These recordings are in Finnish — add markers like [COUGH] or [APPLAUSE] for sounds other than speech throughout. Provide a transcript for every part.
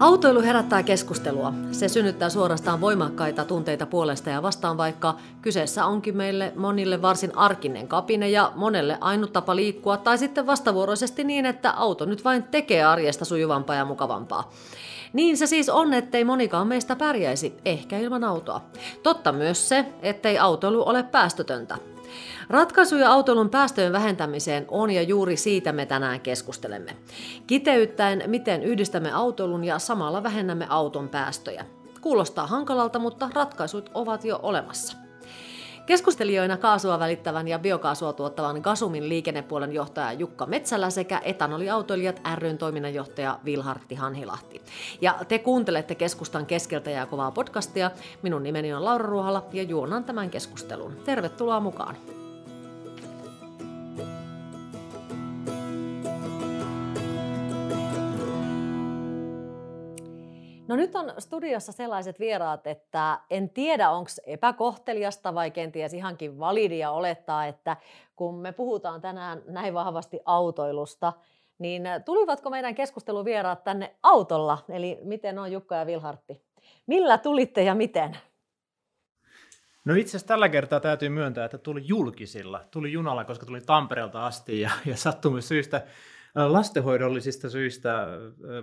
Autoilu herättää keskustelua. Se synnyttää suorastaan voimakkaita tunteita puolesta ja vastaan, vaikka kyseessä onkin meille monille varsin arkinen kapine ja monelle ainut tapa liikkua, tai sitten vastavuoroisesti niin, että auto nyt vain tekee arjesta sujuvampaa ja mukavampaa. Niin se siis on, ettei monikaan meistä pärjäisi, ehkä ilman autoa. Totta myös se, ettei autoilu ole päästötöntä. Ratkaisuja autoilun päästöjen vähentämiseen on ja juuri siitä me tänään keskustelemme. Kiteyttäen, miten yhdistämme autoilun ja samalla vähennämme auton päästöjä. Kuulostaa hankalalta, mutta ratkaisut ovat jo olemassa. Keskustelijoina kaasua välittävän ja biokaasua tuottavan Gasumin liikennepuolen johtaja Jukka Metsälä sekä etanoliautoilijat ryn toiminnanjohtaja Vilhartti Hanhilahti. Ja te kuuntelette keskustan keskeltä ja kovaa podcastia. Minun nimeni on Laura Ruohala ja juonan tämän keskustelun. Tervetuloa mukaan. No nyt on studiossa sellaiset vieraat, että en tiedä onko epäkohteliasta vai kenties ihankin validia olettaa, että kun me puhutaan tänään näin vahvasti autoilusta, niin tulivatko meidän keskusteluvieraat tänne autolla? Eli miten on Jukka ja Vilhartti? Millä tulitte ja miten? No itse asiassa tällä kertaa täytyy myöntää, että tuli julkisilla. Tuli junalla, koska tuli Tampereelta asti ja, ja sattumussyistä lastenhoidollisista syistä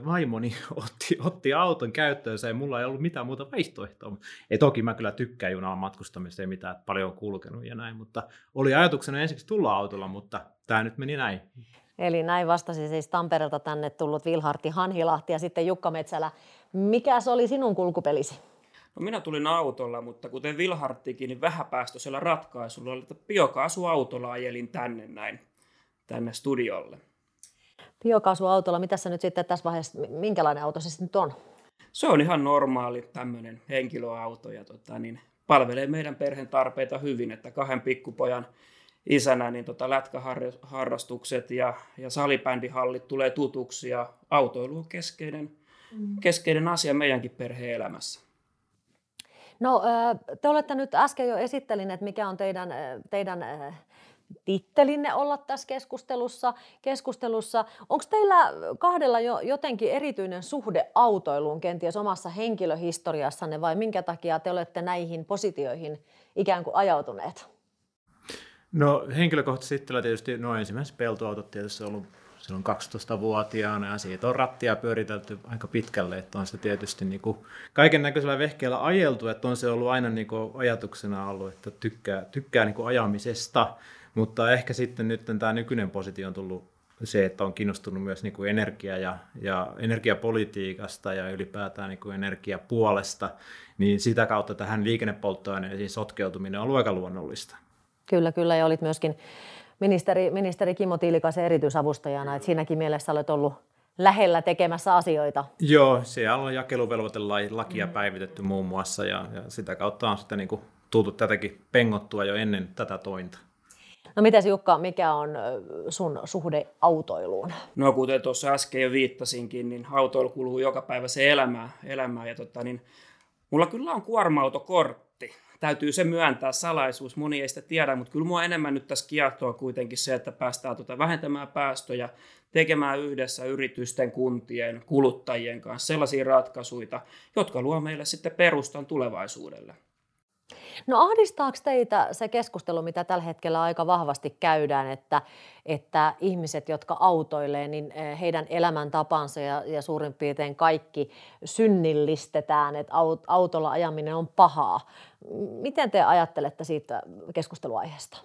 vaimoni [LAUGHS] otti, otti auton käyttöönsä ja mulla ei ollut mitään muuta vaihtoehtoa. Ei toki mä kyllä tykkään junalla matkustamista, ei mitään paljon on kulkenut ja näin, mutta oli ajatuksena ensiksi tulla autolla, mutta tämä nyt meni näin. Eli näin vastasi siis Tampereelta tänne tullut Vilhartti Hanhilahti ja sitten Jukka Metsälä. Mikä se oli sinun kulkupelisi? No minä tulin autolla, mutta kuten Vilharttikin, niin vähäpäästöisellä ratkaisulla, että biokaasuautolla ajelin tänne näin, tänne studiolle biokaasuautolla, mitä se nyt sitten tässä vaiheessa, minkälainen auto se sitten on? Se on ihan normaali tämmöinen henkilöauto ja tota, niin palvelee meidän perheen tarpeita hyvin, että kahden pikkupojan isänä niin tota lätkäharrastukset ja, ja salibändihallit tulee tutuksi ja autoilu on keskeinen, mm. keskeinen asia meidänkin perheen elämässä. No te olette nyt äsken jo esittelin, että mikä on teidän, teidän tittelinne olla tässä keskustelussa. keskustelussa. Onko teillä kahdella jo jotenkin erityinen suhde autoiluun kenties omassa henkilöhistoriassanne vai minkä takia te olette näihin positioihin ikään kuin ajautuneet? No henkilökohtaisesti tietysti no ensimmäiset peltoautot tietysti ollut silloin 12-vuotiaana ja siitä on rattia pyöritelty aika pitkälle, että on se tietysti niin kuin kaiken näköisellä vehkeellä ajeltu, että on se ollut aina niin kuin ajatuksena ollut, että tykkää, tykkää niin kuin ajamisesta, mutta ehkä sitten nyt tämä nykyinen positio on tullut se, että on kiinnostunut myös niin kuin energia- ja, ja energiapolitiikasta ja ylipäätään niin kuin energiapuolesta, niin sitä kautta tähän liikennepolttoaineisiin sotkeutuminen on ollut aika luonnollista. Kyllä, kyllä, ja olit myöskin ministeri, ministeri Kimmo Tiilikaisen erityisavustajana, että siinäkin mielessä olet ollut lähellä tekemässä asioita. Joo, siellä on jakeluvelvoitelakia mm. päivitetty muun muassa, ja, ja sitä kautta on sitten niin kuin tultu tätäkin pengottua jo ennen tätä tointa. No mitäs Jukka, mikä on sun suhde autoiluun? No kuten tuossa äsken jo viittasinkin, niin autoilu kuuluu joka päivä se elämää, elämää ja tota, niin, mulla kyllä on kuorma-autokortti. Täytyy se myöntää salaisuus, moni ei sitä tiedä, mutta kyllä mua enemmän nyt tässä kiehtoo kuitenkin se, että päästään tota vähentämään päästöjä, tekemään yhdessä yritysten, kuntien, kuluttajien kanssa sellaisia ratkaisuja, jotka luo meille sitten perustan tulevaisuudelle. No ahdistaako teitä se keskustelu, mitä tällä hetkellä aika vahvasti käydään, että, että ihmiset, jotka autoilee, niin eh, heidän elämäntapansa ja, ja suurin piirtein kaikki synnillistetään, että autolla ajaminen on pahaa. Miten te ajattelette siitä keskusteluaiheesta?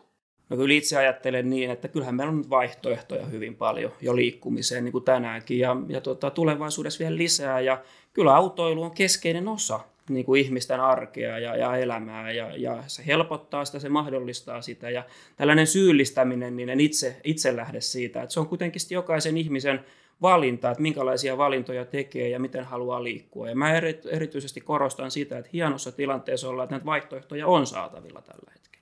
No kyllä itse ajattelen niin, että kyllähän meillä on vaihtoehtoja hyvin paljon jo liikkumiseen, niin kuin tänäänkin, ja, ja tota, tulevaisuudessa vielä lisää, ja kyllä autoilu on keskeinen osa niin kuin ihmisten arkea ja, ja elämää ja, ja se helpottaa sitä, se mahdollistaa sitä ja tällainen syyllistäminen, niin en itse, itse lähde siitä, että se on kuitenkin jokaisen ihmisen valinta, että minkälaisia valintoja tekee ja miten haluaa liikkua. Ja mä erityisesti korostan sitä, että hienossa tilanteessa ollaan, että näitä vaihtoehtoja on saatavilla tällä hetkellä.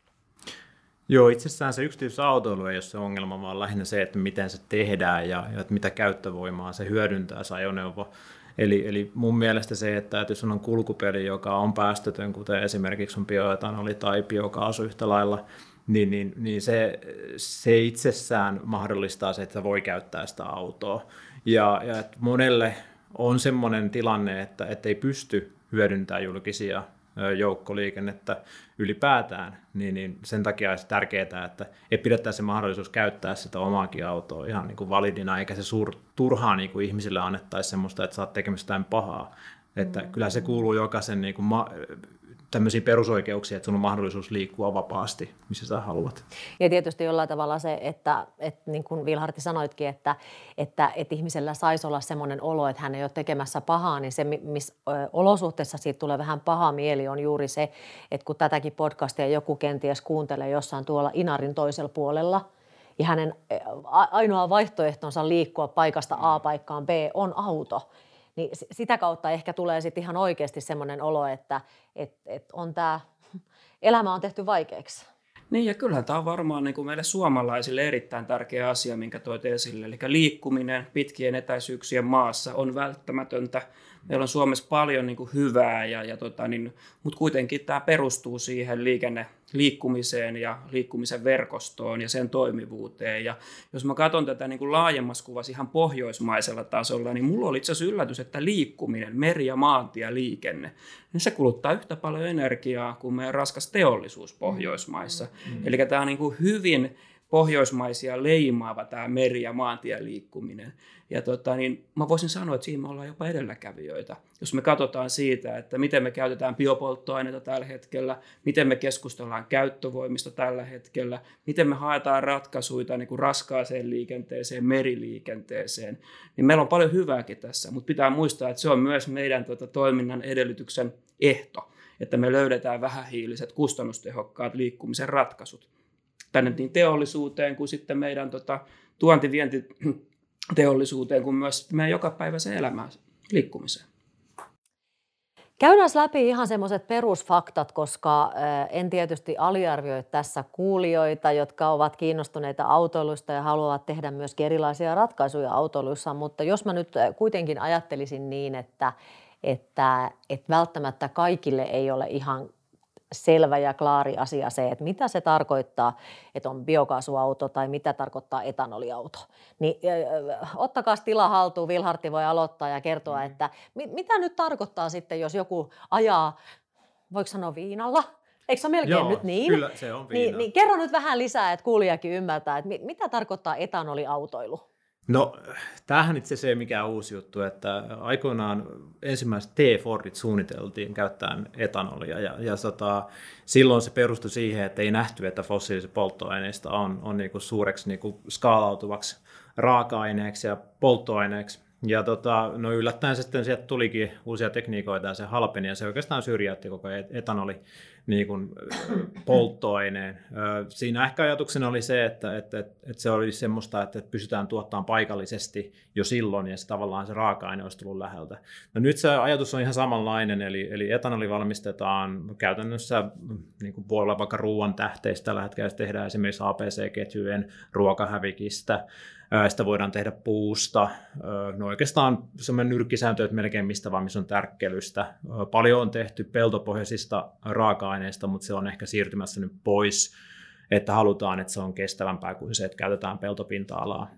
Joo, itsessään se yksityisautoilu ei ole se ongelma, vaan lähinnä se, että miten se tehdään ja, ja että mitä käyttövoimaa se hyödyntää se ajoneuvo. Eli, eli mun mielestä se, että jos on kulkupeli, joka on päästötön, kuten esimerkiksi on bioetanoli tai biokaasu yhtä lailla, niin, niin, niin se, se itsessään mahdollistaa se, että voi käyttää sitä autoa. Ja, ja että monelle on semmoinen tilanne, että, että ei pysty hyödyntämään julkisia joukkoliikennettä ylipäätään, niin, niin sen takia olisi tärkeää, että ei pidettäisi se mahdollisuus käyttää sitä omaakin autoa ihan niin kuin validina, eikä se sur, turhaa niin kuin ihmisille annettaisi semmoista, että saat tekemistä jotain pahaa. Että mm. kyllä se kuuluu jokaisen niin kuin ma- tämmöisiä perusoikeuksia, että sun on mahdollisuus liikkua vapaasti, missä sä haluat. Ja tietysti jollain tavalla se, että, että niin kuin Vilharti sanoitkin, että, että, että ihmisellä saisi olla semmoinen olo, että hän ei ole tekemässä pahaa, niin se, missä olosuhteessa siitä tulee vähän paha mieli, on juuri se, että kun tätäkin podcastia joku kenties kuuntelee jossain tuolla Inarin toisella puolella, ja hänen ainoa vaihtoehtonsa liikkua paikasta A paikkaan B on auto, niin sitä kautta ehkä tulee sitten ihan oikeasti semmoinen olo, että et, et on tämä [LAUGHS] elämä on tehty vaikeaksi. Niin ja kyllähän tämä on varmaan niin kuin meille suomalaisille erittäin tärkeä asia, minkä toit esille. Eli liikkuminen pitkien etäisyyksien maassa on välttämätöntä meillä on Suomessa paljon niin kuin hyvää, ja, ja tota, niin, mutta kuitenkin tämä perustuu siihen liikenne, liikkumiseen ja liikkumisen verkostoon ja sen toimivuuteen. Ja jos mä katson tätä niin kuin laajemmassa kuvassa ihan pohjoismaisella tasolla, niin mulla oli itse asiassa yllätys, että liikkuminen, meri- ja maantieliikenne, niin se kuluttaa yhtä paljon energiaa kuin meidän raskas teollisuus Pohjoismaissa. Mm. Eli tämä on niin kuin hyvin pohjoismaisia leimaava tämä meri- ja maantieliikkuminen. Ja tota, niin mä voisin sanoa, että siinä me ollaan jopa edelläkävijöitä. Jos me katsotaan siitä, että miten me käytetään biopolttoaineita tällä hetkellä, miten me keskustellaan käyttövoimista tällä hetkellä, miten me haetaan ratkaisuja niin kuin raskaaseen liikenteeseen, meriliikenteeseen, niin meillä on paljon hyvääkin tässä, mutta pitää muistaa, että se on myös meidän tota, toiminnan edellytyksen ehto, että me löydetään vähähiiliset, kustannustehokkaat liikkumisen ratkaisut tänne niin teollisuuteen kuin sitten meidän tota, tuontivientiteollisuuteen kuin myös meidän jokapäiväiseen elämään liikkumiseen. Käydään läpi ihan semmoiset perusfaktat, koska en tietysti aliarvioi tässä kuulijoita, jotka ovat kiinnostuneita autoilusta ja haluavat tehdä myös erilaisia ratkaisuja autoilussa, mutta jos mä nyt kuitenkin ajattelisin niin, että, että, että välttämättä kaikille ei ole ihan selvä ja klaari asia se, että mitä se tarkoittaa, että on biokaasuauto tai mitä tarkoittaa etanoliauto. Niin ottakaa tila haltuun, Vilhartti voi aloittaa ja kertoa, mm. että mit, mitä nyt tarkoittaa sitten, jos joku ajaa, voiko sanoa viinalla, Eikö se ole melkein Joo, nyt niin? kyllä se on viina. Niin, niin kerro nyt vähän lisää, että kuulijakin ymmärtää, että mitä tarkoittaa etanoliautoilu? No, tämähän itse se mikä uusi juttu, että aikoinaan ensimmäiset T-Fordit suunniteltiin käyttäen etanolia ja, ja sota, silloin se perustui siihen, että ei nähty, että fossiilisista polttoaineista on, on niinku suureksi niinku skaalautuvaksi raaka-aineeksi ja polttoaineeksi. Ja tota, no yllättäen sitten sieltä tulikin uusia tekniikoita ja se halpeni ja se oikeastaan syrjäytti koko etanoli niin kuin, polttoaineen. Siinä ehkä ajatuksena oli se, että, että, että se oli semmoista, että pysytään tuottamaan paikallisesti jo silloin ja se tavallaan se raaka-aine olisi tullut läheltä. No nyt se ajatus on ihan samanlainen, eli, eli etanoli valmistetaan käytännössä, niin kuin voi olla vaikka ruoan tähteistä, tällä hetkellä tehdään esimerkiksi APC-ketjujen ruokahävikistä, sitä voidaan tehdä puusta. No oikeastaan semmoinen nyrkkisääntö, että melkein mistä vaan, missä on tärkkelystä. Paljon on tehty peltopohjaisista raaka-aineista, mutta se on ehkä siirtymässä nyt pois, että halutaan, että se on kestävämpää kuin se, että käytetään peltopinta-alaa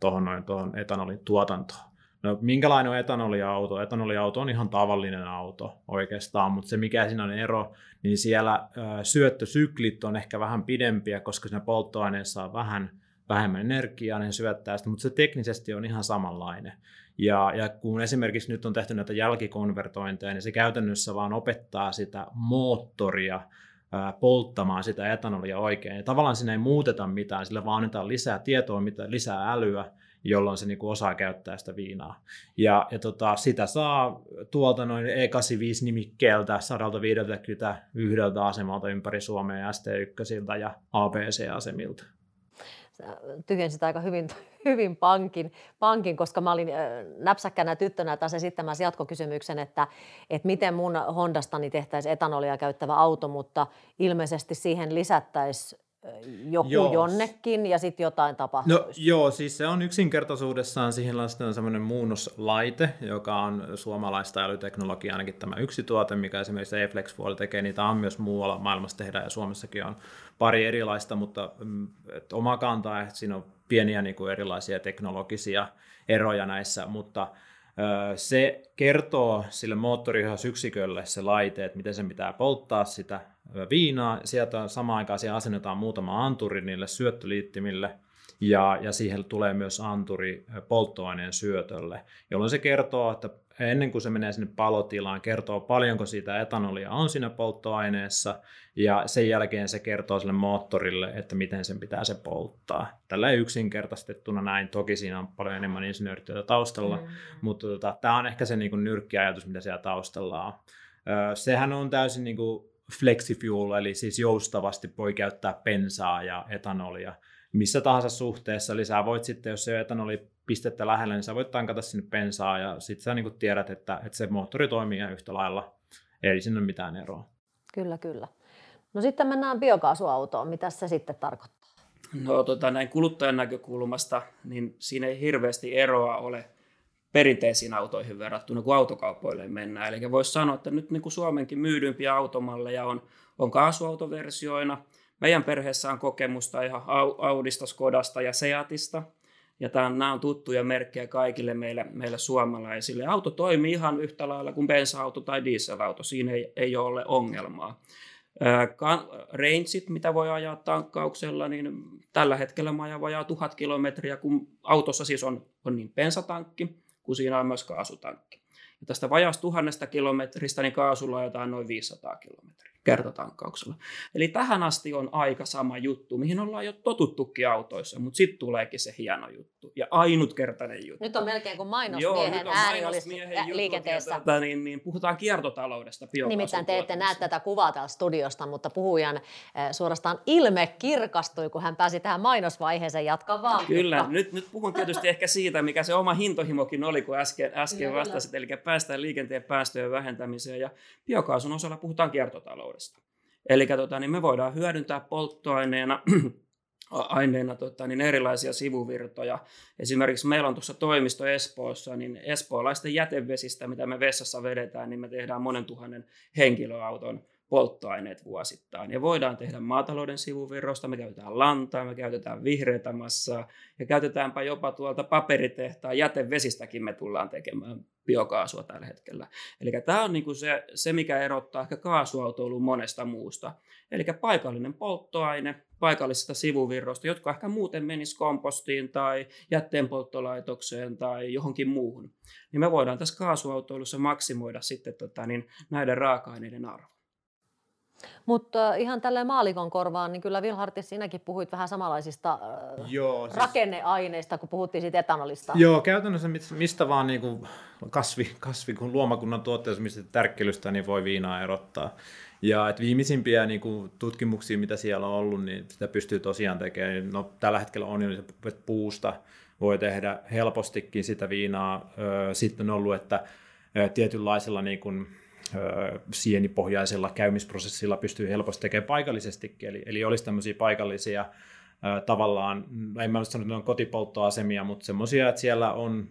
tuohon noin tuohon etanolin tuotantoon. No, minkälainen on etanoliauto? Etanoliauto on ihan tavallinen auto oikeastaan, mutta se mikä siinä on ero, niin siellä syöttösyklit on ehkä vähän pidempiä, koska siinä polttoaineessa on vähän vähemmän energiaa, niin syöttää sitä, mutta se teknisesti on ihan samanlainen. Ja, ja kun esimerkiksi nyt on tehty näitä jälkikonvertointeja, niin se käytännössä vaan opettaa sitä moottoria ää, polttamaan sitä etanolia oikein. Ja tavallaan siinä ei muuteta mitään, sillä vaan annetaan lisää tietoa, mitä, lisää älyä, jolloin se niinku osaa käyttää sitä viinaa. Ja, ja tota, sitä saa tuolta noin E85-nimikkeeltä 151 asemalta ympäri Suomea ja ST1 ja ABC-asemilta tyhjensit aika hyvin, [LAUGHS] hyvin pankin, pankin, koska mä olin näpsäkkänä tyttönä taas esittämässä jatkokysymyksen, että, että miten mun Hondastani tehtäisiin etanolia käyttävä auto, mutta ilmeisesti siihen lisättäisiin joku joo. jonnekin ja sitten jotain tapahtuu. No joo, siis se on yksinkertaisuudessaan siihen lasten semmoinen muunnoslaite, joka on suomalaista älyteknologiaa, ainakin tämä yksi tuote, mikä esimerkiksi Eflex tekee, niitä on myös muualla maailmassa tehdään ja Suomessakin on pari erilaista, mutta mm, oma kanta, että siinä on pieniä niin kuin erilaisia teknologisia eroja näissä, mutta Se kertoo sille moottorihihasyksikölle se laite, että miten sen pitää polttaa sitä viinaa. Sieltä samaan aikaan siihen asennetaan muutama anturi niille syöttöliittimille, ja, ja siihen tulee myös anturi polttoaineen syötölle, jolloin se kertoo, että ennen kuin se menee sinne palotilaan, kertoo paljonko siitä etanolia on siinä polttoaineessa, ja sen jälkeen se kertoo sille moottorille, että miten sen pitää se polttaa. Tällä yksinkertaistettuna näin, toki siinä on paljon enemmän insinöörityötä taustalla, mm. mutta tota, tämä on ehkä se niin kuin nyrkkiajatus, mitä siellä taustalla on. sehän on täysin niin kuin flexifuel, eli siis joustavasti voi käyttää bensaa ja etanolia missä tahansa suhteessa, eli sä voit sitten, jos se etanoli pistettä lähellä, niin sä voit tankata sinne bensaa ja sitten sä niin tiedät, että, että se moottori toimii yhtä lailla, ei sinne mitään eroa. Kyllä, kyllä. No sitten mennään biokaasuautoon. Mitä se sitten tarkoittaa? No tota, näin kuluttajan näkökulmasta, niin siinä ei hirveästi eroa ole perinteisiin autoihin verrattuna, kun autokaupoille mennään. Eli voisi sanoa, että nyt niin kuin Suomenkin myydympiä automalleja on, on kaasuautoversioina. Meidän perheessä on kokemusta ihan Audista, Skodasta ja Seatista – ja tämä, nämä on tuttuja merkkejä kaikille meille, meille suomalaisille. Auto toimii ihan yhtä lailla kuin bensa-auto tai dieselauto, siinä ei, ei ole ongelmaa. Rangeit, mitä voi ajaa tankkauksella, niin tällä hetkellä mä ajan vajaa tuhat kilometriä, kun autossa siis on, on niin bensatankki, kuin siinä on myös kaasutankki. Ja tästä vajaasta tuhannesta kilometristä niin kaasulla ajetaan noin 500 kilometriä kertatankkauksella. Eli tähän asti on aika sama juttu, mihin ollaan jo totuttukin autoissa, mutta sitten tuleekin se hieno juttu ja ainutkertainen juttu. Nyt on melkein kuin mainosmiehen Joo, ääni olisi liikenteessä. Tätä, niin, niin, puhutaan kiertotaloudesta, Nimittäin te ette näe tätä kuvaa täällä studiosta, mutta puhujan äh, suorastaan ilme kirkastui, kun hän pääsi tähän mainosvaiheeseen jatkaa vaan. Kyllä, nyt, nyt puhun tietysti ehkä siitä, mikä se oma hintohimokin oli, kun äsken, äsken vastasit, eli päästään liikenteen päästöjen vähentämiseen ja biokaasun osalla puhutaan kiertotaloudesta taloudesta. Eli tota, niin me voidaan hyödyntää polttoaineena [CLEARS THROAT] aineena tota, niin erilaisia sivuvirtoja. Esimerkiksi meillä on tuossa toimisto Espoossa, niin espoolaisten jätevesistä, mitä me vessassa vedetään, niin me tehdään monen tuhannen henkilöauton polttoaineet vuosittain. Ja voidaan tehdä maatalouden sivuvirrosta, me käytetään lantaa, me käytetään vihreätä massaa ja käytetäänpä jopa tuolta paperitehtaan jätevesistäkin me tullaan tekemään biokaasua tällä hetkellä. Eli tämä on niinku se, se, mikä erottaa ehkä kaasuautoilun monesta muusta. Eli paikallinen polttoaine paikallisista sivuvirroista, jotka ehkä muuten menis kompostiin tai jätteenpolttolaitokseen tai johonkin muuhun. Niin me voidaan tässä kaasuautoilussa maksimoida sitten tota, niin näiden raaka-aineiden arvo. Mutta ihan tällä maalikon korvaan, niin kyllä Vilhartis, sinäkin puhuit vähän samanlaisista Joo, siis... rakenneaineista, kun puhuttiin siitä etanolista. Joo, käytännössä mistä vaan niin kuin kasvi, kasvi kun luomakunnan tuotteessa, mistä tärkkelystä, niin voi viinaa erottaa. Ja että viimeisimpiä niin kuin, tutkimuksia, mitä siellä on ollut, niin sitä pystyy tosiaan tekemään. No, tällä hetkellä on jo puusta, voi tehdä helpostikin sitä viinaa. Sitten on ollut, että tietynlaisella niin kuin, sienipohjaisella käymisprosessilla pystyy helposti tekemään paikallisestikin. Eli, eli olisi tämmöisiä paikallisia tavallaan, en mä sano, että ne on kotipolttoasemia, mutta semmoisia, että siellä on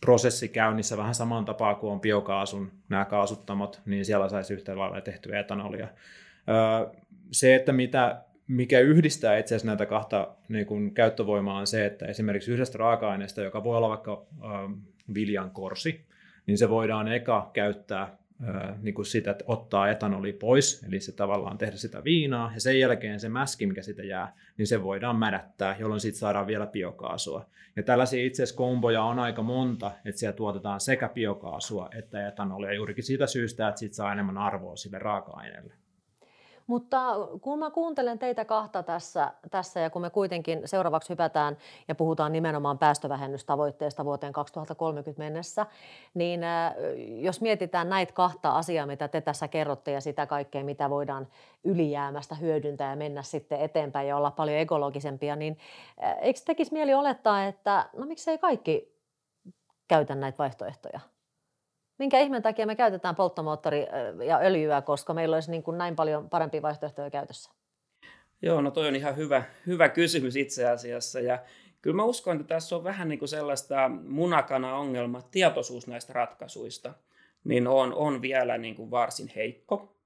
prosessi käynnissä vähän samaan tapaan kuin on biokaasun nämä kaasuttamot, niin siellä saisi yhtä lailla tehtyä etanolia. Se, että mitä, mikä yhdistää itse asiassa näitä kahta niin kuin käyttövoimaa on se, että esimerkiksi yhdestä raaka-aineesta, joka voi olla vaikka viljan korsi, niin se voidaan eka käyttää niin kuin sitä, että ottaa etanoli pois, eli se tavallaan tehdä sitä viinaa, ja sen jälkeen se mäski, mikä sitä jää, niin se voidaan mädättää, jolloin siitä saadaan vielä biokaasua. Ja tällaisia itse asiassa komboja on aika monta, että siellä tuotetaan sekä biokaasua että etanolia juurikin siitä syystä, että siitä saa enemmän arvoa sille raaka-aineelle. Mutta kun mä kuuntelen teitä kahta tässä, tässä ja kun me kuitenkin seuraavaksi hypätään ja puhutaan nimenomaan päästövähennystavoitteesta vuoteen 2030 mennessä, niin jos mietitään näitä kahta asiaa, mitä te tässä kerrotte ja sitä kaikkea, mitä voidaan ylijäämästä hyödyntää ja mennä sitten eteenpäin ja olla paljon ekologisempia, niin eikö tekisi mieli olettaa, että no miksei kaikki käytä näitä vaihtoehtoja? Minkä ihmeen takia me käytetään polttomoottori ja öljyä, koska meillä olisi niin kuin näin paljon parempia vaihtoehtoja käytössä? Joo, no toi on ihan hyvä, hyvä kysymys itse asiassa. Ja kyllä mä uskon, että tässä on vähän niin kuin sellaista munakana-ongelma, tietoisuus näistä ratkaisuista, niin on, on vielä niin kuin varsin heikko.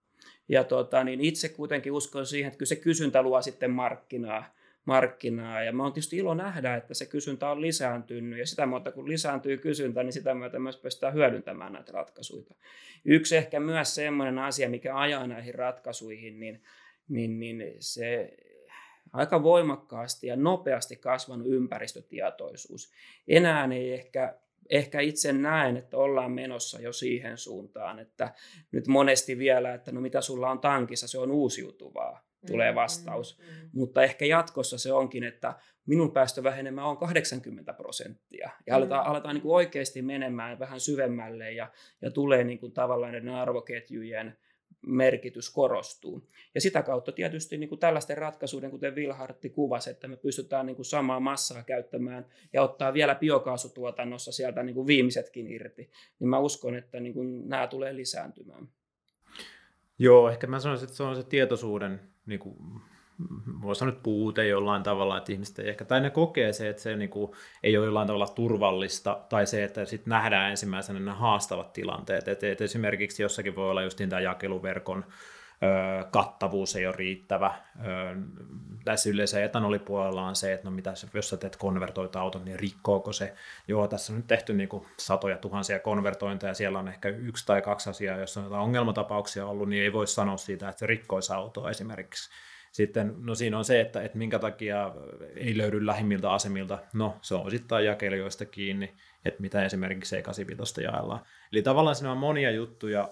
Ja tota, niin itse kuitenkin uskon siihen, että kyllä se kysyntä luo sitten markkinaa, markkinaa. Ja mä on tietysti ilo nähdä, että se kysyntä on lisääntynyt ja sitä muuta kun lisääntyy kysyntä, niin sitä myötä myös pystytään hyödyntämään näitä ratkaisuja. Yksi ehkä myös semmoinen asia, mikä ajaa näihin ratkaisuihin, niin, niin, niin se aika voimakkaasti ja nopeasti kasvanut ympäristötietoisuus. Enää ei ehkä ehkä itse näen, että ollaan menossa jo siihen suuntaan, että nyt monesti vielä, että no mitä sulla on tankissa, se on uusiutuvaa, tulee mm, vastaus. Mm, mm, Mutta ehkä jatkossa se onkin, että minun päästövähenemä on 80 prosenttia. Ja aletaan, mm. aletaan niin kuin oikeasti menemään vähän syvemmälle ja, ja tulee niin kuin tavallaan näiden arvoketjujen merkitys korostuu. Ja sitä kautta tietysti niin kuin tällaisten ratkaisuiden, kuten Vilhartti kuvasi, että me pystytään niin kuin samaa massaa käyttämään ja ottaa vielä biokaasutuotannossa sieltä niin kuin viimeisetkin irti, niin mä uskon, että niin kuin nämä tulee lisääntymään. Joo, ehkä mä sanoisin, että se on se tietoisuuden niin kuin voisi sanoa, puute jollain tavalla, että ihmiset ei ehkä, tai ne kokee se, että se niin kuin, ei ole jollain tavalla turvallista, tai se, että sitten nähdään ensimmäisenä nämä haastavat tilanteet, että, että esimerkiksi jossakin voi olla just tämä jakeluverkon kattavuus ei ole riittävä. Tässä yleensä etanolipuolella on se, että no mitä, jos sä teet konvertoita auton, niin rikkooko se? Joo, tässä on nyt tehty niin kuin satoja tuhansia konvertointeja, siellä on ehkä yksi tai kaksi asiaa, jos on jotain ongelmatapauksia ollut, niin ei voi sanoa siitä, että se rikkoisi autoa esimerkiksi sitten, no siinä on se, että, että minkä takia ei löydy lähimmiltä asemilta, no se on osittain jakelijoista kiinni, että mitä esimerkiksi C85 jaellaan. Eli tavallaan siinä on monia juttuja.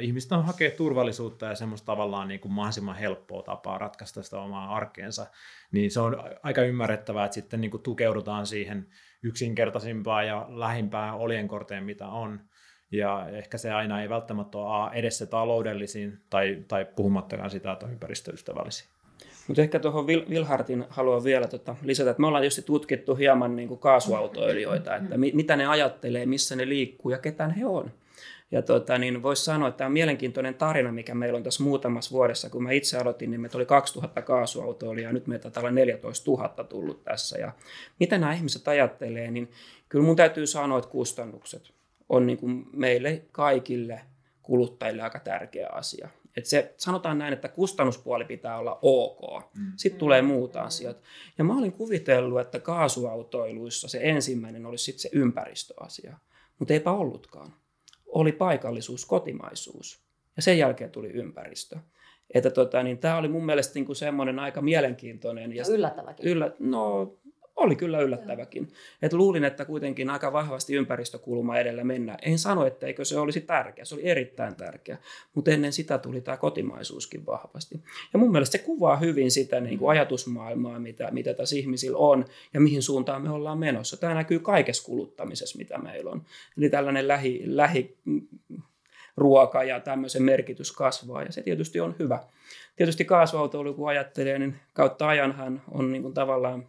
Ihmiset on hakea turvallisuutta ja semmoista tavallaan niin kuin mahdollisimman helppoa tapaa ratkaista sitä omaa arkeensa. Niin se on aika ymmärrettävää, että sitten niin kuin tukeudutaan siihen yksinkertaisimpaan ja lähimpään olienkorteen, mitä on. Ja ehkä se aina ei välttämättä ole se taloudellisiin tai, tai puhumattakaan sitä, että on ympäristöystävällisiä. Mutta ehkä tuohon Vilhartin haluan vielä tota lisätä, että me ollaan tietysti tutkittu hieman niin kuin kaasuautoilijoita, että mi- mitä ne ajattelee, missä ne liikkuu ja ketään he on. Ja tota, niin voisi sanoa, että tämä on mielenkiintoinen tarina, mikä meillä on tässä muutamassa vuodessa. Kun mä itse aloitin, niin meitä oli 2000 kaasuautoilijaa ja nyt meitä täällä on 14 000 tullut tässä. Ja mitä nämä ihmiset ajattelee, niin kyllä mun täytyy sanoa, että kustannukset on niin kuin meille kaikille kuluttajille aika tärkeä asia. Et se, sanotaan näin, että kustannuspuoli pitää olla ok. Mm. Sitten tulee muut asiat. Ja mä olin kuvitellut, että kaasuautoiluissa se ensimmäinen olisi sitten se ympäristöasia. Mutta eipä ollutkaan. Oli paikallisuus, kotimaisuus. Ja sen jälkeen tuli ympäristö. Että tota, niin tämä oli mun mielestä niin kuin semmoinen aika mielenkiintoinen. Ja yllättäväkin. Yllä, no, oli kyllä yllättäväkin. Et luulin, että kuitenkin aika vahvasti ympäristökulma edellä mennä. En sano, etteikö se olisi tärkeä, se oli erittäin tärkeä, mutta ennen sitä tuli tämä kotimaisuuskin vahvasti. Ja mun mielestä se kuvaa hyvin sitä niin kuin ajatusmaailmaa, mitä, mitä tässä ihmisillä on ja mihin suuntaan me ollaan menossa. Tämä näkyy kaikessa kuluttamisessa, mitä meillä on. Eli tällainen lähi, lähi ruoka ja tämmöisen merkitys kasvaa ja se tietysti on hyvä. Tietysti kaasuautoilu, kun ajattelee, niin kautta ajanhan on niin kuin tavallaan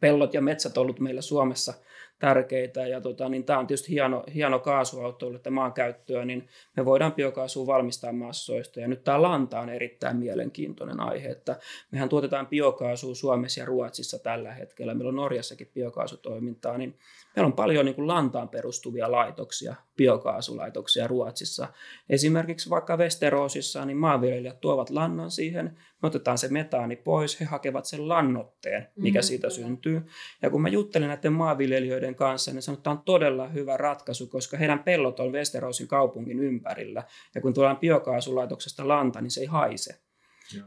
pellot ja metsät ollut meillä Suomessa tärkeitä. Ja tota, niin tämä on tietysti hieno, hieno kaasuautoille, että maankäyttöä, niin me voidaan biokaasua valmistaa massoista. Ja nyt tämä lanta on erittäin mielenkiintoinen aihe, että mehän tuotetaan biokaasua Suomessa ja Ruotsissa tällä hetkellä. Meillä on Norjassakin biokaasutoimintaa, niin meillä on paljon niin kuin lantaan perustuvia laitoksia, biokaasulaitoksia Ruotsissa. Esimerkiksi vaikka Westerosissa, niin maanviljelijät tuovat lannan siihen, me otetaan se metaani pois, he hakevat sen lannotteen, mikä mm-hmm. siitä syntyy. Ja kun mä juttelin näiden maanviljelijöiden kanssa, niin sanotaan, että on todella hyvä ratkaisu, koska heidän pellot on Westerosin kaupungin ympärillä. Ja kun tuodaan biokaasulaitoksesta lanta, niin se ei haise.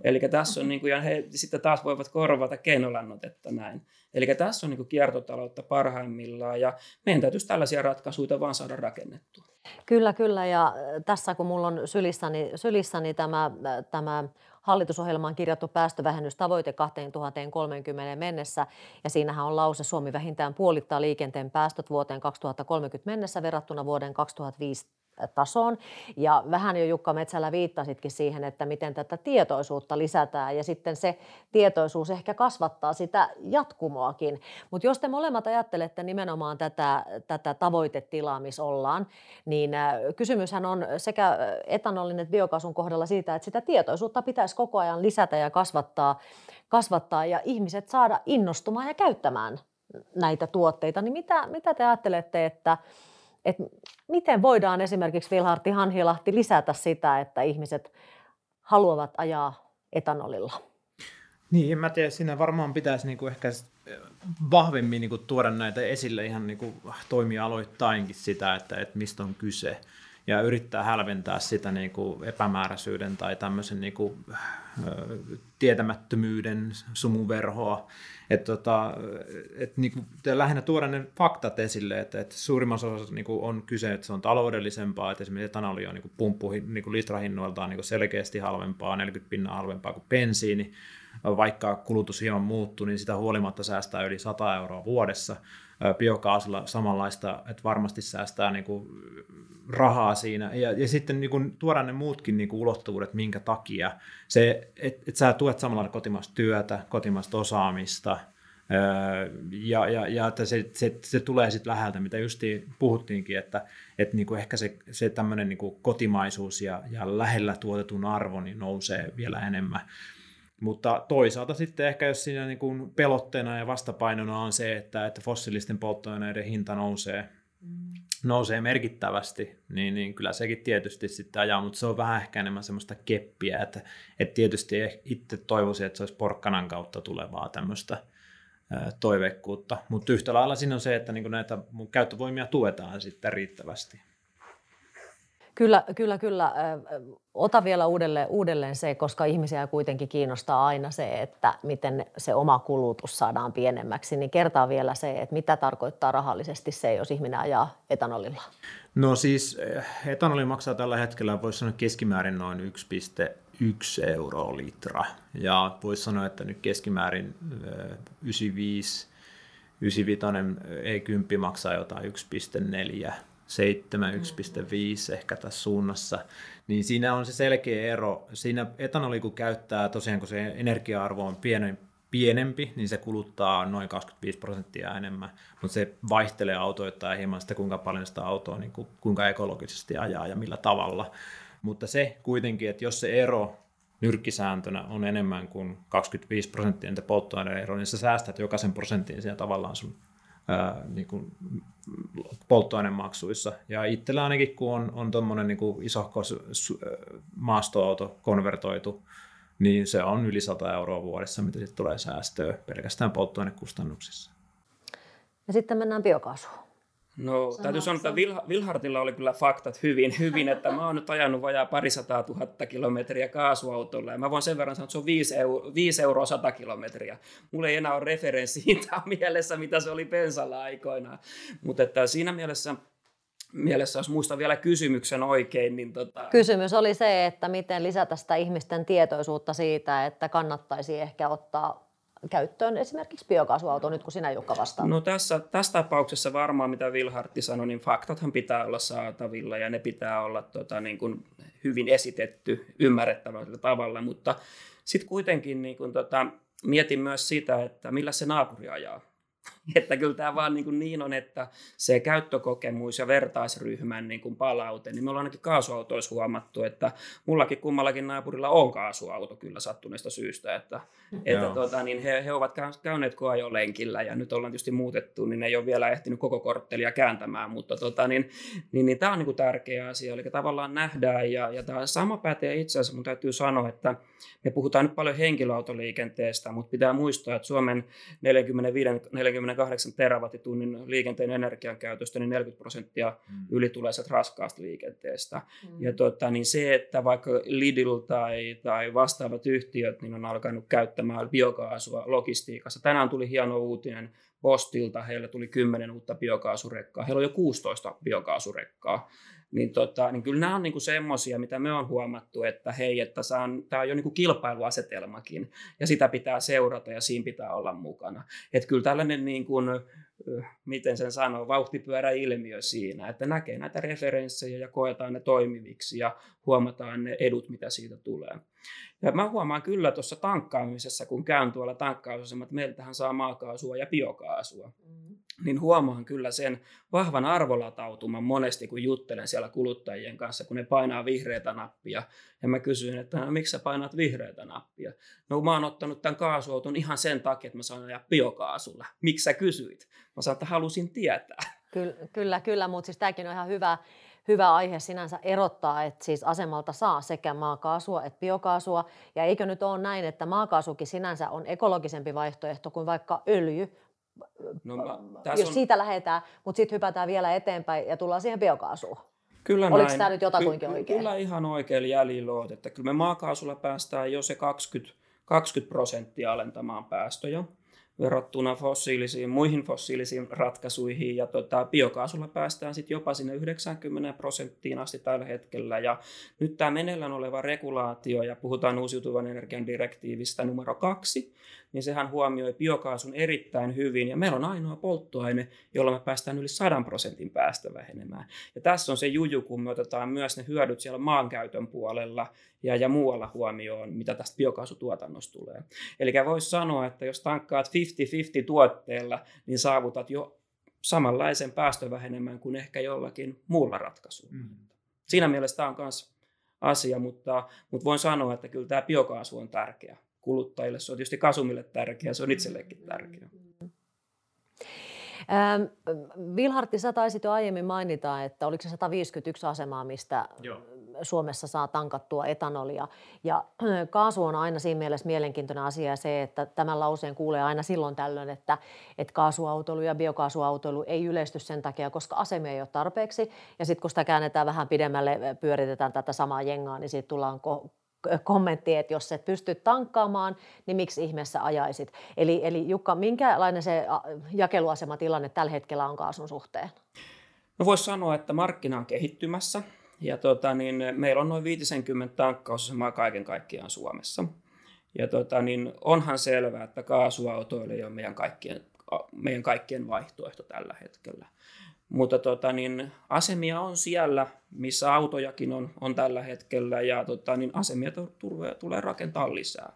Eli tässä on, niin kuin, ja he sitten taas voivat korvata keinolannotetta näin. Eli tässä on niin kuin kiertotaloutta parhaimmillaan ja meidän täytyisi tällaisia ratkaisuja vaan saada rakennettua. Kyllä, kyllä. Ja tässä kun mulla on sylissäni, sylissäni tämä, tämä hallitusohjelmaan kirjattu päästövähennystavoite 2030 mennessä, ja siinähän on lause Suomi vähintään puolittaa liikenteen päästöt vuoteen 2030 mennessä verrattuna vuoden 2005 tasoon. Ja vähän jo Jukka Metsälä viittasitkin siihen, että miten tätä tietoisuutta lisätään ja sitten se tietoisuus ehkä kasvattaa sitä jatkumoakin. Mutta jos te molemmat ajattelette nimenomaan tätä, tätä tavoitetilaa, missä ollaan, niin äh, kysymyshän on sekä etanolin että biokaasun kohdalla siitä, että sitä tietoisuutta pitäisi koko ajan lisätä ja kasvattaa, kasvattaa ja ihmiset saada innostumaan ja käyttämään näitä tuotteita. Niin mitä, mitä te ajattelette, että että miten voidaan esimerkiksi Vilhartti Hanhilahti lisätä sitä, että ihmiset haluavat ajaa etanolilla? Niin, mä tiedän, siinä varmaan pitäisi niinku ehkä vahvemmin niinku tuoda näitä esille ihan niinku toimialoittainkin sitä, että, että mistä on kyse ja yrittää hälventää sitä niin kuin epämääräisyyden tai tämmöisen niin kuin, tietämättömyyden sumuverhoa. Että tota, et niin kuin, lähinnä tuoda ne faktat esille, että, että suurimmassa osassa niin kuin on kyse, että se on taloudellisempaa, että esimerkiksi etanoli on niin kuin pumppu niin kuin litrahinnoiltaan niin kuin selkeästi halvempaa, 40 pinnaa halvempaa kuin bensiini, vaikka kulutus hieman muuttuu, niin sitä huolimatta säästää yli 100 euroa vuodessa. Biokaasulla samanlaista, että varmasti säästää niin kuin rahaa siinä. Ja, ja sitten niin kuin, tuodaan ne muutkin niin kuin, ulottuvuudet, minkä takia. Se, että et sä tuet samalla kotimaista työtä, kotimaista osaamista, ja, ja, ja että se, se, se tulee sitten läheltä, mitä just puhuttiinkin, että, että niin kuin ehkä se, se tämmöinen niin kuin kotimaisuus ja, ja lähellä tuotetun arvo niin nousee vielä enemmän. Mutta toisaalta sitten ehkä jos siinä niin kuin pelotteena ja vastapainona on se, että, että fossiilisten polttoaineiden hinta nousee, mm. nousee merkittävästi, niin, niin kyllä sekin tietysti sitten ajaa, mutta se on vähän ehkä enemmän semmoista keppiä, että, että tietysti itse toivoisin, että se olisi porkkanan kautta tulevaa tämmöistä toiveikkuutta, mutta yhtä lailla siinä on se, että niin näitä käyttövoimia tuetaan sitten riittävästi. Kyllä, kyllä, kyllä. Ota vielä uudelleen, uudelleen se, koska ihmisiä kuitenkin kiinnostaa aina se, että miten se oma kulutus saadaan pienemmäksi. Niin kertaa vielä se, että mitä tarkoittaa rahallisesti se, jos ihminen ajaa etanolilla. No siis etanoli maksaa tällä hetkellä, voisi sanoa keskimäärin noin 1,1 euroa litra. Ja voisi sanoa, että nyt keskimäärin 95, 95 E10 maksaa jotain 1,4 7, 1,5 ehkä tässä suunnassa, niin siinä on se selkeä ero. Siinä etanoli kun käyttää, tosiaan kun se energia-arvo on pienen, pienempi, niin se kuluttaa noin 25 prosenttia enemmän, mutta se vaihtelee autoittain hieman sitä, kuinka paljon sitä autoa, niin kuin, kuinka ekologisesti ajaa ja millä tavalla. Mutta se kuitenkin, että jos se ero nyrkkisääntönä on enemmän kuin 25 prosenttia polttoaineen ero, niin sä säästät jokaisen prosentin siinä tavallaan sun niin kuin polttoainemaksuissa. Ja itsellä ainakin, kun on, on tuommoinen niin iso maastoauto konvertoitu, niin se on yli 100 euroa vuodessa, mitä sitten tulee säästöä pelkästään polttoainekustannuksissa. Ja sitten mennään biokaasuun. No Sama täytyy sanoa, että Vilhartilla oli kyllä faktat hyvin, hyvin, että mä oon nyt ajanut vajaa parisataa tuhatta kilometriä kaasuautolla ja mä voin sen verran sanoa, että se on 5, euro, 5 euroa 100 kilometriä. Mulla ei enää ole referenssi [LAUGHS] mielessä, mitä se oli pensalla aikoinaan, mutta että siinä mielessä mielessä, jos muistan vielä kysymyksen oikein. Niin tota... Kysymys oli se, että miten lisätä sitä ihmisten tietoisuutta siitä, että kannattaisi ehkä ottaa käyttöön esimerkiksi biokaasuauto nyt, kun sinä Jukka vastaat? No tässä, tässä tapauksessa varmaan, mitä Vilhartti sanoi, niin faktathan pitää olla saatavilla ja ne pitää olla tota, niin kuin hyvin esitetty ymmärrettävällä tavalla, mutta sitten kuitenkin niin kuin, tota, mietin myös sitä, että millä se naapuri ajaa. [LAUGHS] Että kyllä tämä vaan niin, kuin niin on, että se käyttökokemus ja vertaisryhmän niin kuin palaute, niin me ollaan ainakin kaasuautoissa huomattu, että mullakin kummallakin naapurilla on kaasuauto kyllä sattuneesta syystä, että, että tuota, niin he, he ovat käyneet koajolenkillä ja nyt ollaan tietysti muutettu, niin ne ei ole vielä ehtinyt koko korttelia kääntämään, mutta tota, niin, niin, niin tämä on niin kuin tärkeä asia, eli tavallaan nähdään ja, ja tämä sama pätee itse asiassa, mun täytyy sanoa, että me puhutaan nyt paljon henkilöautoliikenteestä, mutta pitää muistaa, että Suomen 45-48 terawattitunnin liikenteen energiankäytöstä, niin 40 prosenttia mm. yli tulee raskaasta liikenteestä. Mm. Ja tota, niin se, että vaikka Lidl tai, tai vastaavat yhtiöt niin on alkanut käyttämään biokaasua logistiikassa. Tänään tuli hieno uutinen Postilta, heille tuli 10 uutta biokaasurekkaa. Heillä on jo 16 biokaasurekkaa niin, tota, niin kyllä nämä on niinku semmoisia, mitä me on huomattu, että hei, että tämä on jo niinku kilpailuasetelmakin, ja sitä pitää seurata, ja siinä pitää olla mukana. Että kyllä tällainen, niin kuin, miten sen sanoo, vauhtipyöräilmiö siinä, että näkee näitä referenssejä ja koetaan ne toimiviksi, ja huomataan ne edut, mitä siitä tulee. Ja mä huomaan kyllä tuossa tankkaamisessa, kun käyn tuolla tankkausasemalla, että meiltähän saa maakaasua ja biokaasua. Mm niin huomaan kyllä sen vahvan arvolatautuman monesti, kun juttelen siellä kuluttajien kanssa, kun ne painaa vihreätä nappia. Ja mä kysyn, että no, miksi sä painat vihreätä nappia? No mä oon ottanut tämän kaasuauton ihan sen takia, että mä saan ajaa biokaasulla. Miksi sä kysyit? Mä sanoin, että halusin tietää. Kyllä, kyllä, kyllä mutta siis tämäkin on ihan hyvä, hyvä aihe sinänsä erottaa, että siis asemalta saa sekä maakaasua että biokaasua. Ja eikö nyt ole näin, että maakaasukin sinänsä on ekologisempi vaihtoehto kuin vaikka öljy, no, mä, jos on... siitä lähdetään, mutta sitten hypätään vielä eteenpäin ja tullaan siihen biokaasuun. Kyllä Oliko näin. tämä nyt jotakuinkin Ky- oikein? Kyllä ihan oikein jäljillä olet, että kyllä me maakaasulla päästään jo se 20, 20 prosenttia alentamaan päästöjä verrattuna fossiilisiin, muihin fossiilisiin ratkaisuihin. Ja tota, biokaasulla päästään sitten jopa sinne 90 prosenttiin asti tällä hetkellä. Ja nyt tämä meneillään oleva regulaatio, ja puhutaan uusiutuvan energian direktiivistä numero kaksi, niin sehän huomioi biokaasun erittäin hyvin. Ja meillä on ainoa polttoaine, jolla me päästään yli 100 prosentin päästä vähenemään. Ja tässä on se juju, kun me otetaan myös ne hyödyt siellä maankäytön puolella ja, ja muualla huomioon, mitä tästä biokaasutuotannosta tulee. Eli voisi sanoa, että jos tankkaat 50-50 tuotteella, niin saavutat jo samanlaisen päästövähenemään kuin ehkä jollakin muulla ratkaisulla. Mm. Siinä mielessä tämä on myös asia, mutta, mutta voin sanoa, että kyllä tämä biokaasu on tärkeä kuluttajille. Se on tietysti Kasumille tärkeä, se on itsellekin tärkeä. Ähm, Vilhartti, sä taisit jo aiemmin mainita, että oliko se 151 asemaa, mistä Joo. Suomessa saa tankattua etanolia. Ja [CLEARS THROAT] kaasu on aina siinä mielessä mielenkiintoinen asia se, että tämän lauseen kuulee aina silloin tällöin, että, että kaasuautoilu ja biokaasuautoilu ei yleisty sen takia, koska asemia ei ole tarpeeksi. Ja sitten kun sitä käännetään vähän pidemmälle, pyöritetään tätä samaa jengaa, niin siitä tullaan kommentti, että jos et pysty tankkaamaan, niin miksi ihmeessä ajaisit? Eli, eli Jukka, minkälainen se jakeluasematilanne tällä hetkellä on kaasun suhteen? No voisi sanoa, että markkina on kehittymässä ja tota, niin meillä on noin 50 tankkausasemaa kaiken kaikkiaan Suomessa. Ja tota, niin onhan selvää, että kaasuautoilu ei ole meidän kaikkien, meidän kaikkien vaihtoehto tällä hetkellä. Mutta tota, niin, asemia on siellä, missä autojakin on, on tällä hetkellä, ja tota, niin, asemia tulee, tulee rakentaa lisää.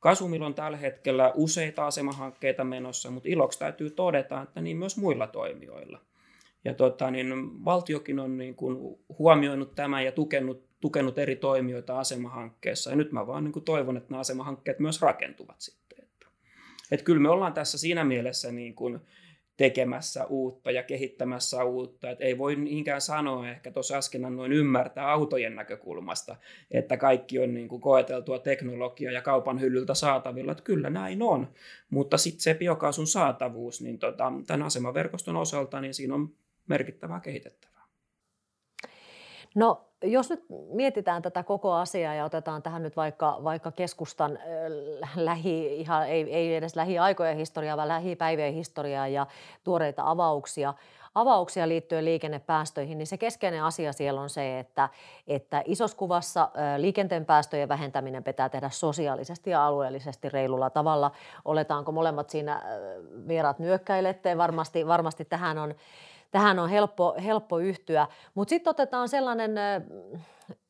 Kasumilla on tällä hetkellä useita asemahankkeita menossa, mutta iloksi täytyy todeta, että niin myös muilla toimijoilla. Ja tota, niin valtiokin on niin kuin huomioinut tämän ja tukenut, tukenut eri toimijoita asemahankkeessa. Ja nyt mä vaan niin kuin toivon, että nämä asemahankkeet myös rakentuvat sitten. Että, kyllä me ollaan tässä siinä mielessä niin kuin, tekemässä uutta ja kehittämässä uutta. Et ei voi niinkään sanoa ehkä tuossa äsken noin ymmärtää autojen näkökulmasta, että kaikki on niin kuin koeteltua teknologiaa ja kaupan hyllyltä saatavilla. Että kyllä näin on, mutta sitten se biokaasun saatavuus, niin tota, tämän asemaverkoston osalta, niin siinä on merkittävää kehitettävää. No jos nyt mietitään tätä koko asiaa ja otetaan tähän nyt vaikka, vaikka keskustan lähi, ihan, ei, ei edes lähiaikojen historiaa, vaan lähipäivien historiaa ja tuoreita avauksia, avauksia liittyen liikennepäästöihin, niin se keskeinen asia siellä on se, että, että isossa kuvassa liikenteen päästöjen vähentäminen pitää tehdä sosiaalisesti ja alueellisesti reilulla tavalla. Oletaanko molemmat siinä vieraat nyökkäilette? Varmasti, varmasti tähän on tähän on helppo, helppo yhtyä. Mutta sitten otetaan sellainen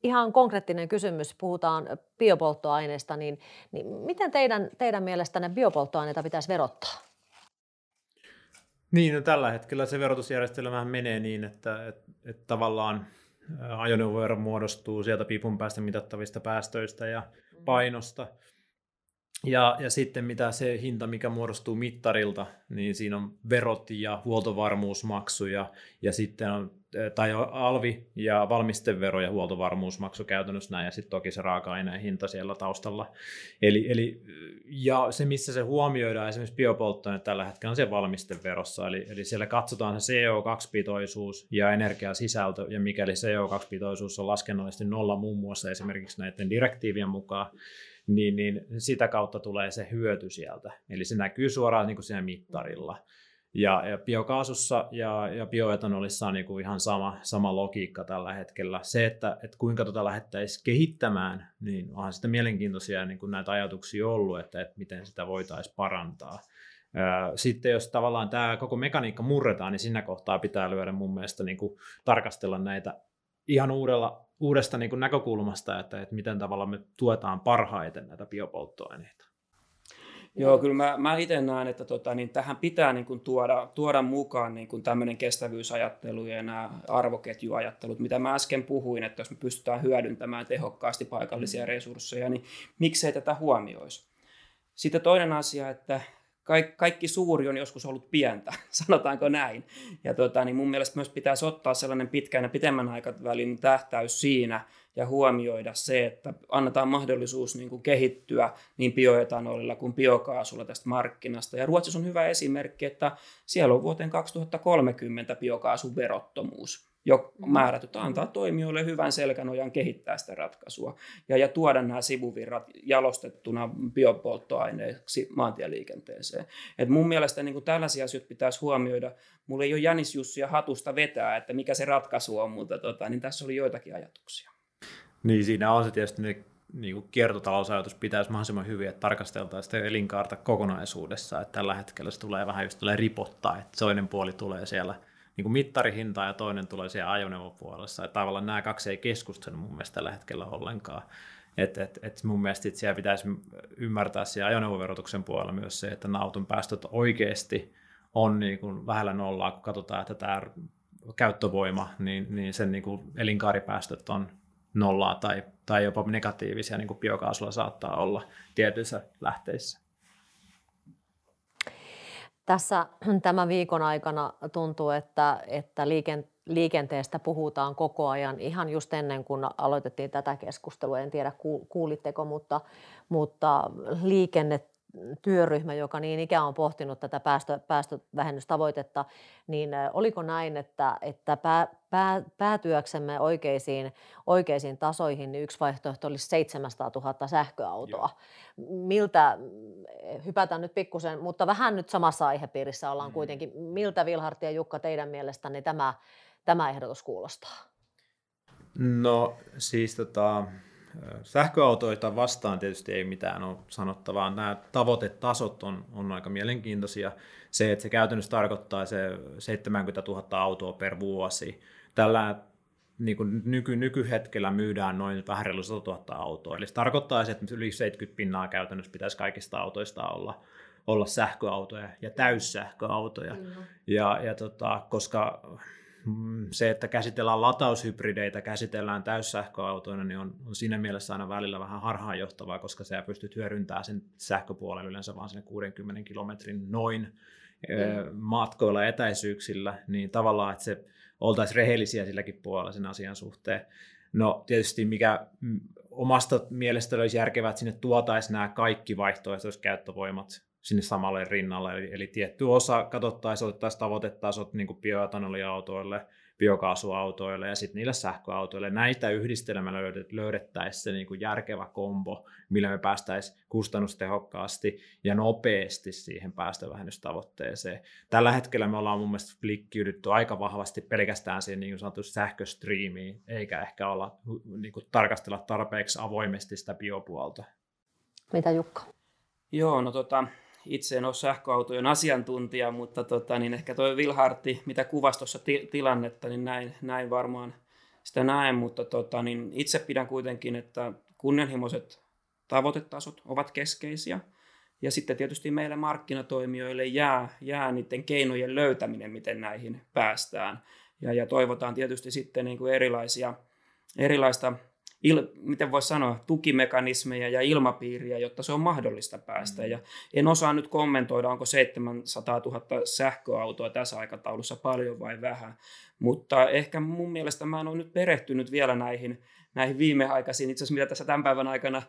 ihan konkreettinen kysymys, puhutaan biopolttoaineesta, niin, niin miten teidän, teidän mielestänne biopolttoaineita pitäisi verottaa? Niin, no tällä hetkellä se verotusjärjestelmä menee niin, että, että, että tavallaan ajoneuvovero muodostuu sieltä piipun päästä mitattavista päästöistä ja mm. painosta. Mm ja, ja sitten mitä se hinta, mikä muodostuu mittarilta, niin siinä on verot ja huoltovarmuusmaksu ja, ja sitten on, tai alvi ja valmistevero ja huoltovarmuusmaksu käytännössä näin. Ja sitten toki se raaka-aineen hinta siellä taustalla. Eli, eli, ja se, missä se huomioidaan esimerkiksi biopolttoaine tällä hetkellä on se valmisteverossa, eli, eli siellä katsotaan se CO2-pitoisuus ja energiasisältö. Ja mikäli CO2-pitoisuus on laskennallisesti nolla muun muassa esimerkiksi näiden direktiivien mukaan, niin, niin sitä kautta tulee se hyöty sieltä. Eli se näkyy suoraan niin kuin siinä mittarilla. Ja, ja biokaasussa ja, ja bioetanolissa on niin kuin ihan sama, sama logiikka tällä hetkellä. Se, että, että kuinka tuota lähdettäisiin kehittämään, niin onhan sitä mielenkiintoisia niin kuin näitä ajatuksia ollut, että, että miten sitä voitaisiin parantaa. Sitten jos tavallaan tämä koko mekaniikka murretaan, niin siinä kohtaa pitää lyödä mun mielestä niin kuin tarkastella näitä ihan uudella, uudesta niin kuin näkökulmasta, että, että miten tavalla me tuetaan parhaiten näitä biopolttoaineita. Joo, kyllä mä, mä itse näen, että tota, niin tähän pitää niin kuin tuoda, tuoda mukaan niin kuin tämmöinen kestävyysajattelu ja nämä arvoketjuajattelut, mitä mä äsken puhuin, että jos me pystytään hyödyntämään tehokkaasti paikallisia mm. resursseja, niin miksei tätä huomioisi. Sitten toinen asia, että kaikki, kaikki suuri on joskus ollut pientä, [LAUGHS] sanotaanko näin. Ja tota, niin mun mielestä myös pitäisi ottaa sellainen pitkän ja pitemmän aikavälin tähtäys siinä ja huomioida se, että annetaan mahdollisuus niin kuin kehittyä niin bioetanolilla kuin biokaasulla tästä markkinasta. Ja Ruotsissa on hyvä esimerkki, että siellä on vuoteen 2030 biokaasun verottomuus jo mm. määrätyt antaa toimijoille hyvän selkänojan kehittää sitä ratkaisua ja, ja tuoda nämä sivuvirrat jalostettuna biopolttoaineeksi maantieliikenteeseen. Et mun mielestä niin tällaisia asioita pitäisi huomioida. Mulla ei ole Janis Jussia hatusta vetää, että mikä se ratkaisu on, mutta tota, niin tässä oli joitakin ajatuksia. Niin siinä on se tietysti ne niin kuin kiertotalousajatus pitäisi mahdollisimman hyvin, että tarkasteltaisiin sitä elinkaarta kokonaisuudessa, että tällä hetkellä se tulee vähän just ripottaa, että toinen puoli tulee siellä niin kuin mittarihinta ja toinen tulee siellä ajoneuvopuolessa. Että tavallaan nämä kaksi ei keskustele mun mielestä tällä hetkellä ollenkaan. Et, et, et mun mielestä siellä pitäisi ymmärtää siellä ajoneuvoverotuksen puolella myös se, että auton päästöt oikeasti on niin kuin vähällä nollaa, kun katsotaan, että tämä käyttövoima, niin, niin sen niin kuin elinkaaripäästöt on nollaa tai, tai jopa negatiivisia, niin kuin biokaasulla saattaa olla tietyissä lähteissä. Tässä tämän viikon aikana tuntuu, että, että liikenteestä puhutaan koko ajan ihan just ennen kuin aloitettiin tätä keskustelua. En tiedä kuulitteko, mutta, mutta liikenne työryhmä, joka niin ikään on pohtinut tätä päästö, päästövähennystavoitetta, niin oliko näin, että, että pää, pää, päätyöksemme oikeisiin, oikeisiin tasoihin, niin yksi vaihtoehto olisi 700 000 sähköautoa. Joo. Miltä, hypätään nyt pikkusen, mutta vähän nyt samassa aihepiirissä ollaan mm. kuitenkin. Miltä Vilhartti ja Jukka teidän mielestänne tämä, tämä ehdotus kuulostaa? No siis tota, Sähköautoita vastaan tietysti ei mitään ole sanottavaa. Nämä tavoitetasot on, on aika mielenkiintoisia. Se, että se käytännössä tarkoittaa se 70 000 autoa per vuosi. Tällä niin kuin nyky, nykyhetkellä myydään noin vähän reilu 100 000 autoa. Eli se tarkoittaa, että yli 70 pinnaa käytännössä pitäisi kaikista autoista olla, olla sähköautoja ja täyssähköautoja. Mm. Ja, ja tota, koska se, että käsitellään lataushybridejä, käsitellään täyssähköautoina, niin on, on siinä mielessä aina välillä vähän harhaanjohtavaa, koska sä pystyt hyödyntämään sen sähköpuolen yleensä vain sen 60 kilometrin noin mm. matkoilla etäisyyksillä, niin tavallaan, että se oltaisiin rehellisiä silläkin puolella sen asian suhteen. No tietysti mikä mm, omasta mielestä olisi järkevää, että sinne tuotaisiin nämä kaikki vaihtoehtoiset käyttövoimat sinne samalle rinnalle. Eli, eli tietty osa katsottaisiin, otettaisiin tavoitetasot niin bioetanoliautoille, biokaasuautoille ja sitten niille sähköautoille. Näitä yhdistelmällä löydettäisiin se niin kuin järkevä kombo, millä me päästäisiin kustannustehokkaasti ja nopeasti siihen päästövähennystavoitteeseen. Tällä hetkellä me ollaan mun mielestä flikkiydytty aika vahvasti pelkästään siihen niin sanotusti sähköstriimiin, eikä ehkä olla niin kuin, tarkastella tarpeeksi avoimesti sitä biopuolta. Mitä Jukka? Joo, no tota, itse en ole sähköautojen asiantuntija, mutta tota, niin ehkä tuo Vilhartti, mitä kuvasi tuossa ti- tilannetta, niin näin, näin varmaan sitä näen, mutta tota, niin itse pidän kuitenkin, että kunnianhimoiset tavoitetasot ovat keskeisiä. Ja sitten tietysti meille markkinatoimijoille jää, jää niiden keinojen löytäminen, miten näihin päästään. Ja, ja toivotaan tietysti sitten niin kuin erilaisia, erilaista il, miten voisi sanoa, tukimekanismeja ja ilmapiiriä, jotta se on mahdollista päästä. Mm. Ja en osaa nyt kommentoida, onko 700 000 sähköautoa tässä aikataulussa paljon vai vähän, mutta ehkä mun mielestä mä en ole nyt perehtynyt vielä näihin näihin viimeaikaisiin, itse asiassa mitä tässä tämän päivän aikana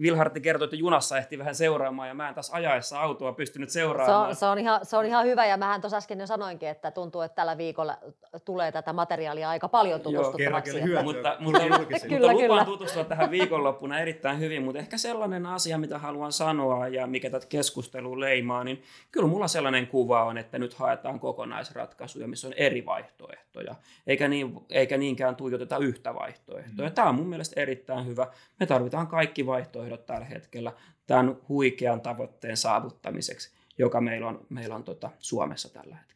Vilhartti kertoi, että junassa ehti vähän seuraamaan ja mä en taas ajaessa autoa pystynyt seuraamaan. Se on, se on, ihan, se on ihan hyvä ja mähän tuossa äsken jo sanoinkin, että tuntuu, että tällä viikolla tulee tätä materiaalia aika paljon tutustuttavaksi. Joo, että... mutta, mutta, mutta, kyllä, mutta lupaan tutustua tähän viikonloppuna erittäin hyvin, mutta ehkä sellainen asia, mitä haluan sanoa ja mikä tätä keskustelua leimaa, niin kyllä mulla sellainen kuva on, että nyt haetaan kokonaisratkaisuja, missä on eri vaihtoehtoja, eikä, niin, eikä niinkään tuijoteta yhtä vaihtoehtoa. Mm. Tämä on mun mielestä erittäin hyvä. Me tarvitaan kaikki vaihtoehdot tällä hetkellä tämän huikean tavoitteen saavuttamiseksi, joka meillä on, meillä on tota Suomessa tällä hetkellä.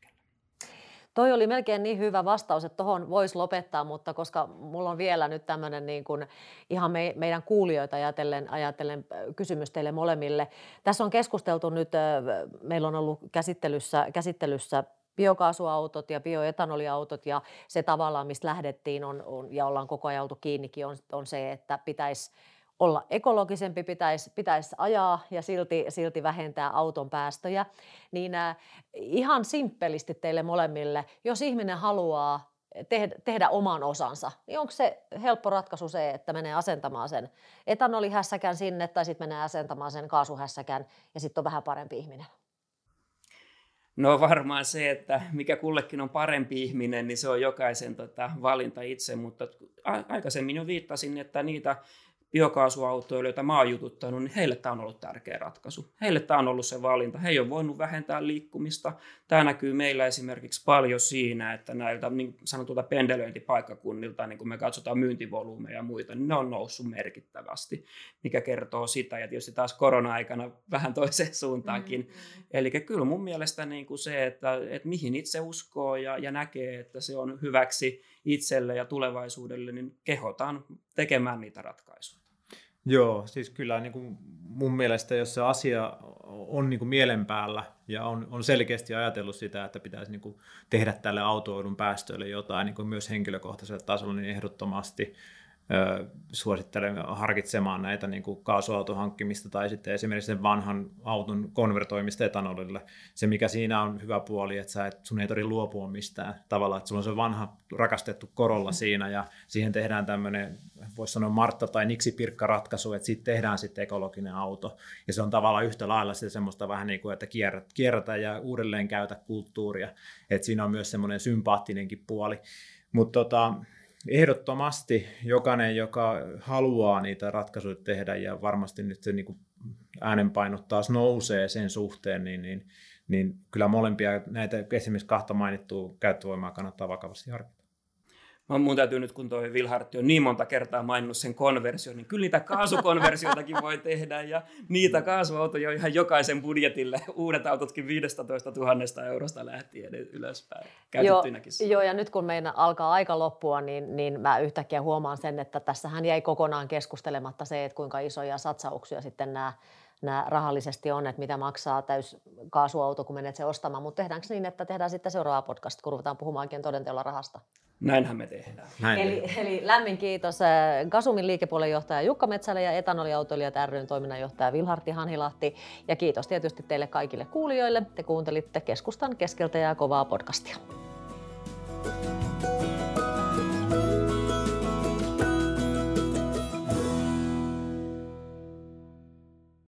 Toi oli melkein niin hyvä vastaus, että tuohon voisi lopettaa, mutta koska mulla on vielä nyt tämmöinen niin kuin ihan me, meidän kuulijoita ajatellen, ajatellen kysymys teille molemmille. Tässä on keskusteltu nyt, meillä on ollut käsittelyssä, käsittelyssä biokaasuautot ja bioetanoliautot ja se tavallaan, mistä lähdettiin on, on, ja ollaan koko ajan oltu kiinnikin, on, on se, että pitäisi olla ekologisempi, pitäisi, pitäisi ajaa ja silti, silti vähentää auton päästöjä, niin äh, ihan simppelisti teille molemmille, jos ihminen haluaa tehdä, tehdä oman osansa, niin onko se helppo ratkaisu se, että menee asentamaan sen etanolihässäkän sinne tai sitten menee asentamaan sen kaasuhässäkän ja sitten on vähän parempi ihminen? No varmaan se, että mikä kullekin on parempi ihminen, niin se on jokaisen tota, valinta itse, mutta aikaisemmin jo viittasin, että niitä biokaasuautoille, joita mä oon jututtanut, niin heille tämä on ollut tärkeä ratkaisu. Heille tämä on ollut se valinta. He ei ole voinut vähentää liikkumista. Tämä näkyy meillä esimerkiksi paljon siinä, että näiltä niin sanotulta pendelöintipaikkakunnilta, niin kun me katsotaan myyntivolyymeja ja muita, niin ne on noussut merkittävästi, mikä kertoo sitä. Ja tietysti taas korona-aikana vähän toiseen [LAUGHS] suuntaankin. Mm-hmm. Eli kyllä mun mielestä niin kuin se, että, että mihin itse uskoo ja, ja näkee, että se on hyväksi itselle ja tulevaisuudelle, niin kehotaan tekemään niitä ratkaisuja. Joo, siis kyllä niin kuin mun mielestä, jos se asia on niin kuin mielen päällä ja on, on selkeästi ajatellut sitä, että pitäisi niin kuin tehdä tälle autoilun päästöille jotain niin kuin myös henkilökohtaisella tasolla, niin ehdottomasti suosittelen harkitsemaan näitä niin kuin kaasuauton hankkimista tai sitten esimerkiksi sen vanhan auton konvertoimista etanolille. Se, mikä siinä on hyvä puoli, että sä et, sun ei tarvitse luopua mistään tavallaan, että sulla on se vanha rakastettu korolla siinä ja siihen tehdään tämmöinen, voisi sanoa Martta tai Niksi Pirkka ratkaisu, että siitä tehdään sitten ekologinen auto. Ja se on tavallaan yhtä lailla sitten semmoista vähän niin kuin, että kierrät, kierrätä ja uudelleen käytä kulttuuria. Että siinä on myös semmoinen sympaattinenkin puoli. Mutta tota, ehdottomasti jokainen, joka haluaa niitä ratkaisuja tehdä ja varmasti nyt se niin äänenpainot taas nousee sen suhteen, niin, niin, niin kyllä molempia näitä esimerkiksi kahta mainittua käyttövoimaa kannattaa vakavasti harkita. Mun täytyy nyt, kun toi Vilhartti on niin monta kertaa maininnut sen konversion, niin kyllä niitä kaasukonversioitakin voi tehdä, ja niitä kaasuautoja ihan jokaisen budjetille, uudet autotkin 15 000 eurosta lähtien ylöspäin, käytettynäkin. Joo, joo, ja nyt kun meidän alkaa aika loppua, niin, niin mä yhtäkkiä huomaan sen, että tässähän jäi kokonaan keskustelematta se, että kuinka isoja satsauksia sitten nämä nämä rahallisesti on, että mitä maksaa täys kaasuauto, kun menet se ostamaan, mutta tehdäänkö niin, että tehdään sitten seuraava podcast, kun ruvetaan puhumaankin todenteolla rahasta? Näinhän me tehdään. Näin eli, eli lämmin kiitos äh, Kasumin liikepuolen johtaja Jukka Metsälä ja etanoliautoilijat ryn toiminnanjohtaja Vilharti Hanhilahti. Ja kiitos tietysti teille kaikille kuulijoille. Te kuuntelitte Keskustan keskeltä ja kovaa podcastia.